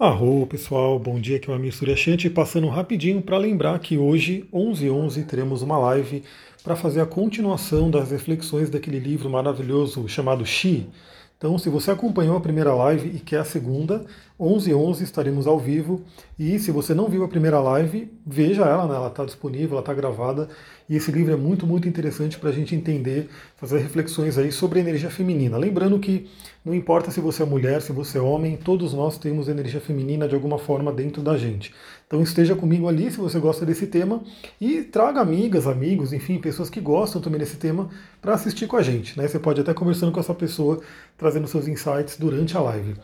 Arro pessoal, bom dia, aqui é o Amir Suryashanti, passando rapidinho para lembrar que hoje, 11h11, teremos uma live para fazer a continuação das reflexões daquele livro maravilhoso chamado Xi. Então, se você acompanhou a primeira live e quer a segunda, 11h11 estaremos ao vivo. E se você não viu a primeira live, veja ela, né? ela está disponível, ela está gravada. E esse livro é muito, muito interessante para a gente entender, fazer reflexões aí sobre a energia feminina. Lembrando que não importa se você é mulher, se você é homem, todos nós temos energia feminina de alguma forma dentro da gente. Então esteja comigo ali se você gosta desse tema e traga amigas, amigos, enfim, pessoas que gostam também desse tema para assistir com a gente. Né? Você pode até conversando com essa pessoa, trazendo seus insights durante a live.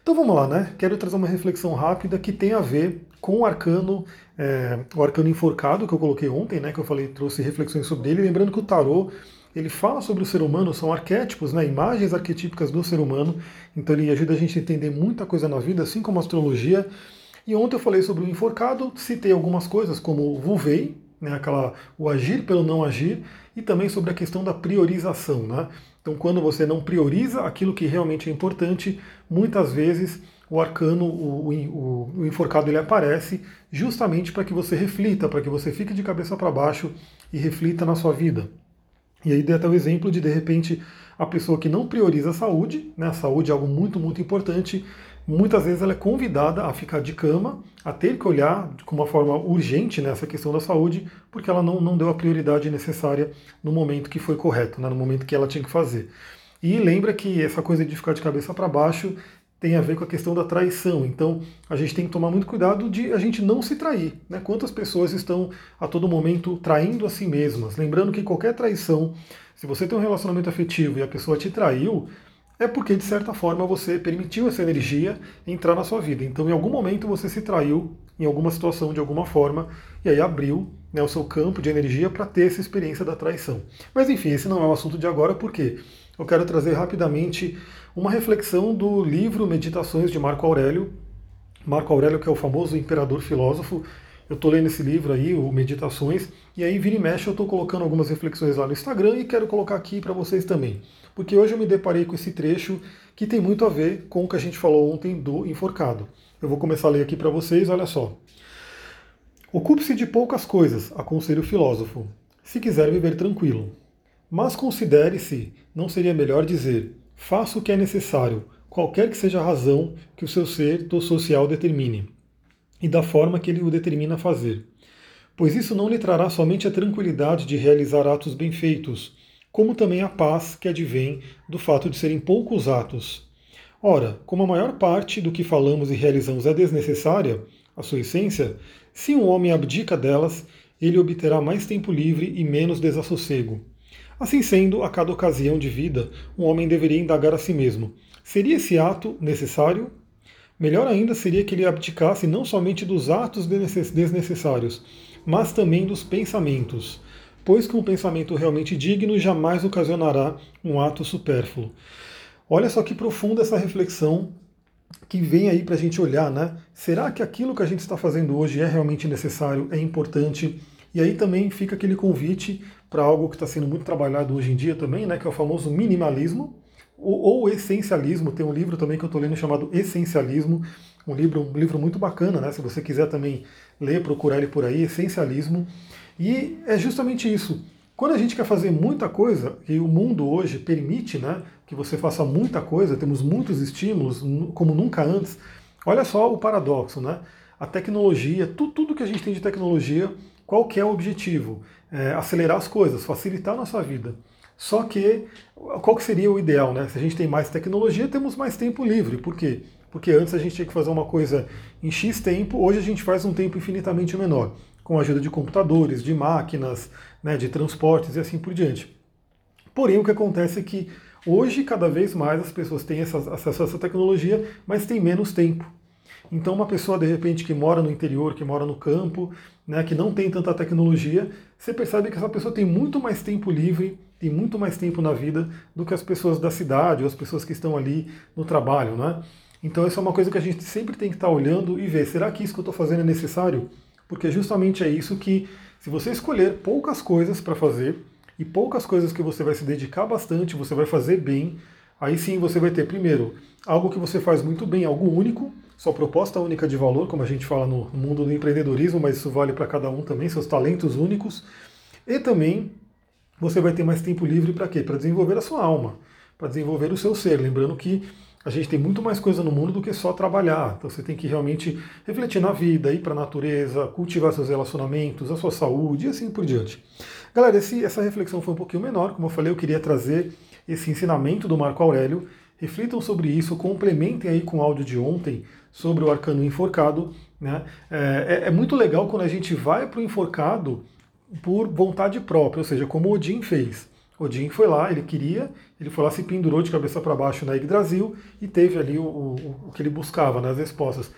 Então vamos lá, né? Quero trazer uma reflexão rápida que tem a ver com o arcano, é, o arcano enforcado que eu coloquei ontem, né? Que eu falei, trouxe reflexões sobre ele. Lembrando que o tarô ele fala sobre o ser humano, são arquétipos, né, imagens arquetípicas do ser humano, então ele ajuda a gente a entender muita coisa na vida, assim como a astrologia. E ontem eu falei sobre o enforcado, citei algumas coisas como o vulvei, né, aquela, o agir pelo não agir, e também sobre a questão da priorização. Né? Então, quando você não prioriza aquilo que realmente é importante, muitas vezes o arcano, o, o, o enforcado, ele aparece justamente para que você reflita, para que você fique de cabeça para baixo e reflita na sua vida. E aí dei até o exemplo de, de repente, a pessoa que não prioriza a saúde, né? a saúde é algo muito, muito importante, muitas vezes ela é convidada a ficar de cama, a ter que olhar com uma forma urgente nessa questão da saúde, porque ela não, não deu a prioridade necessária no momento que foi correto, né, no momento que ela tinha que fazer. E lembra que essa coisa de ficar de cabeça para baixo tem a ver com a questão da traição. Então a gente tem que tomar muito cuidado de a gente não se trair. Né? Quantas pessoas estão a todo momento traindo a si mesmas? Lembrando que qualquer traição, se você tem um relacionamento afetivo e a pessoa te traiu, é porque de certa forma você permitiu essa energia entrar na sua vida. Então, em algum momento você se traiu em alguma situação de alguma forma e aí abriu né, o seu campo de energia para ter essa experiência da traição. Mas enfim, esse não é o assunto de agora, porque eu quero trazer rapidamente uma reflexão do livro Meditações de Marco Aurélio. Marco Aurélio, que é o famoso imperador filósofo, eu estou lendo esse livro aí, o Meditações, e aí vira e mexe eu estou colocando algumas reflexões lá no Instagram e quero colocar aqui para vocês também. Porque hoje eu me deparei com esse trecho que tem muito a ver com o que a gente falou ontem do enforcado. Eu vou começar a ler aqui para vocês, olha só. Ocupe-se de poucas coisas, aconselho o filósofo, se quiser viver tranquilo. Mas considere-se, não seria melhor dizer, faça o que é necessário, qualquer que seja a razão que o seu ser social determine e da forma que ele o determina fazer. Pois isso não lhe trará somente a tranquilidade de realizar atos bem feitos, como também a paz que advém do fato de serem poucos atos. Ora, como a maior parte do que falamos e realizamos é desnecessária, a sua essência, se um homem abdica delas, ele obterá mais tempo livre e menos desassossego. Assim sendo, a cada ocasião de vida, um homem deveria indagar a si mesmo: seria esse ato necessário Melhor ainda seria que ele abdicasse não somente dos atos desnecessários, mas também dos pensamentos, pois que um pensamento realmente digno jamais ocasionará um ato supérfluo. Olha só que profunda essa reflexão que vem aí para a gente olhar, né? Será que aquilo que a gente está fazendo hoje é realmente necessário, é importante? E aí também fica aquele convite para algo que está sendo muito trabalhado hoje em dia também, né? Que é o famoso minimalismo, ou, essencialismo, tem um livro também que eu estou lendo chamado Essencialismo, um livro, um livro muito bacana, né? Se você quiser também ler, procurar ele por aí, Essencialismo. E é justamente isso. Quando a gente quer fazer muita coisa, e o mundo hoje permite né, que você faça muita coisa, temos muitos estímulos, como nunca antes, olha só o paradoxo, né? A tecnologia, tudo, tudo que a gente tem de tecnologia, qual que é o objetivo? É acelerar as coisas, facilitar a nossa vida. Só que, qual que seria o ideal? Né? Se a gente tem mais tecnologia, temos mais tempo livre. Por quê? Porque antes a gente tinha que fazer uma coisa em X tempo, hoje a gente faz um tempo infinitamente menor, com a ajuda de computadores, de máquinas, né, de transportes e assim por diante. Porém, o que acontece é que hoje, cada vez mais, as pessoas têm acesso a essa tecnologia, mas têm menos tempo. Então, uma pessoa, de repente, que mora no interior, que mora no campo, né, que não tem tanta tecnologia, você percebe que essa pessoa tem muito mais tempo livre, tem muito mais tempo na vida do que as pessoas da cidade ou as pessoas que estão ali no trabalho, né? Então, isso é uma coisa que a gente sempre tem que estar olhando e ver: será que isso que eu estou fazendo é necessário? Porque justamente é isso que, se você escolher poucas coisas para fazer e poucas coisas que você vai se dedicar bastante, você vai fazer bem, aí sim você vai ter, primeiro, algo que você faz muito bem, algo único, sua proposta única de valor, como a gente fala no mundo do empreendedorismo, mas isso vale para cada um também, seus talentos únicos. E também você vai ter mais tempo livre para quê? Para desenvolver a sua alma, para desenvolver o seu ser. Lembrando que a gente tem muito mais coisa no mundo do que só trabalhar. Então você tem que realmente refletir na vida, ir para a natureza, cultivar seus relacionamentos, a sua saúde e assim por diante. Galera, esse, essa reflexão foi um pouquinho menor. Como eu falei, eu queria trazer esse ensinamento do Marco Aurélio. Reflitam sobre isso, complementem aí com o áudio de ontem sobre o arcano enforcado. Né? É, é, é muito legal quando a gente vai para o enforcado por vontade própria, ou seja, como Odin fez. Odin foi lá, ele queria, ele foi lá, se pendurou de cabeça para baixo na Yggdrasil e teve ali o, o, o que ele buscava, né, respostas.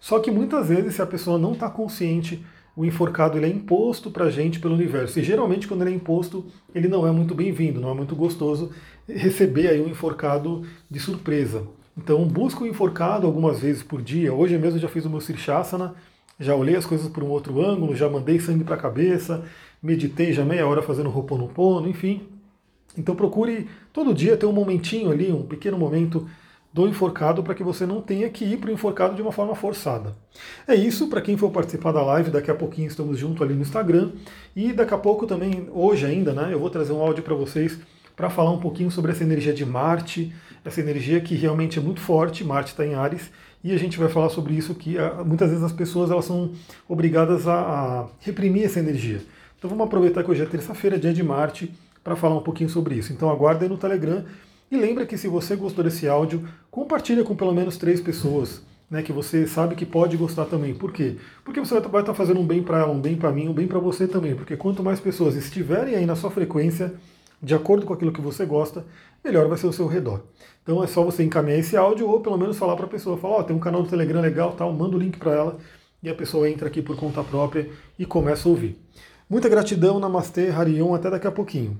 Só que muitas vezes, se a pessoa não está consciente, o enforcado ele é imposto para a gente pelo universo. E geralmente, quando ele é imposto, ele não é muito bem-vindo, não é muito gostoso receber aí um enforcado de surpresa. Então, busca o enforcado algumas vezes por dia. Hoje mesmo eu já fiz o meu Sirshasana, já olhei as coisas por um outro ângulo, já mandei sangue para a cabeça, meditei já meia hora fazendo Ho'oponopono, enfim. Então procure todo dia ter um momentinho ali, um pequeno momento do enforcado para que você não tenha que ir para o enforcado de uma forma forçada. É isso, para quem for participar da live, daqui a pouquinho estamos junto ali no Instagram e daqui a pouco também, hoje ainda, né, eu vou trazer um áudio para vocês para falar um pouquinho sobre essa energia de Marte, essa energia que realmente é muito forte, Marte está em Ares, e a gente vai falar sobre isso que ah, muitas vezes as pessoas elas são obrigadas a, a reprimir essa energia. Então vamos aproveitar que hoje é terça-feira, dia de Marte, para falar um pouquinho sobre isso. Então aguarda aí no Telegram e lembra que se você gostou desse áudio, compartilha com pelo menos três pessoas, né, que você sabe que pode gostar também. Por quê? Porque você vai estar fazendo um bem para ela, um bem para mim, um bem para você também. Porque quanto mais pessoas estiverem aí na sua frequência, de acordo com aquilo que você gosta, melhor vai ser o seu redor. Então é só você encaminhar esse áudio ou pelo menos falar para a pessoa, falar, ó, oh, tem um canal do Telegram legal, tal, manda o link para ela e a pessoa entra aqui por conta própria e começa a ouvir. Muita gratidão, Namastê, Harion, até daqui a pouquinho.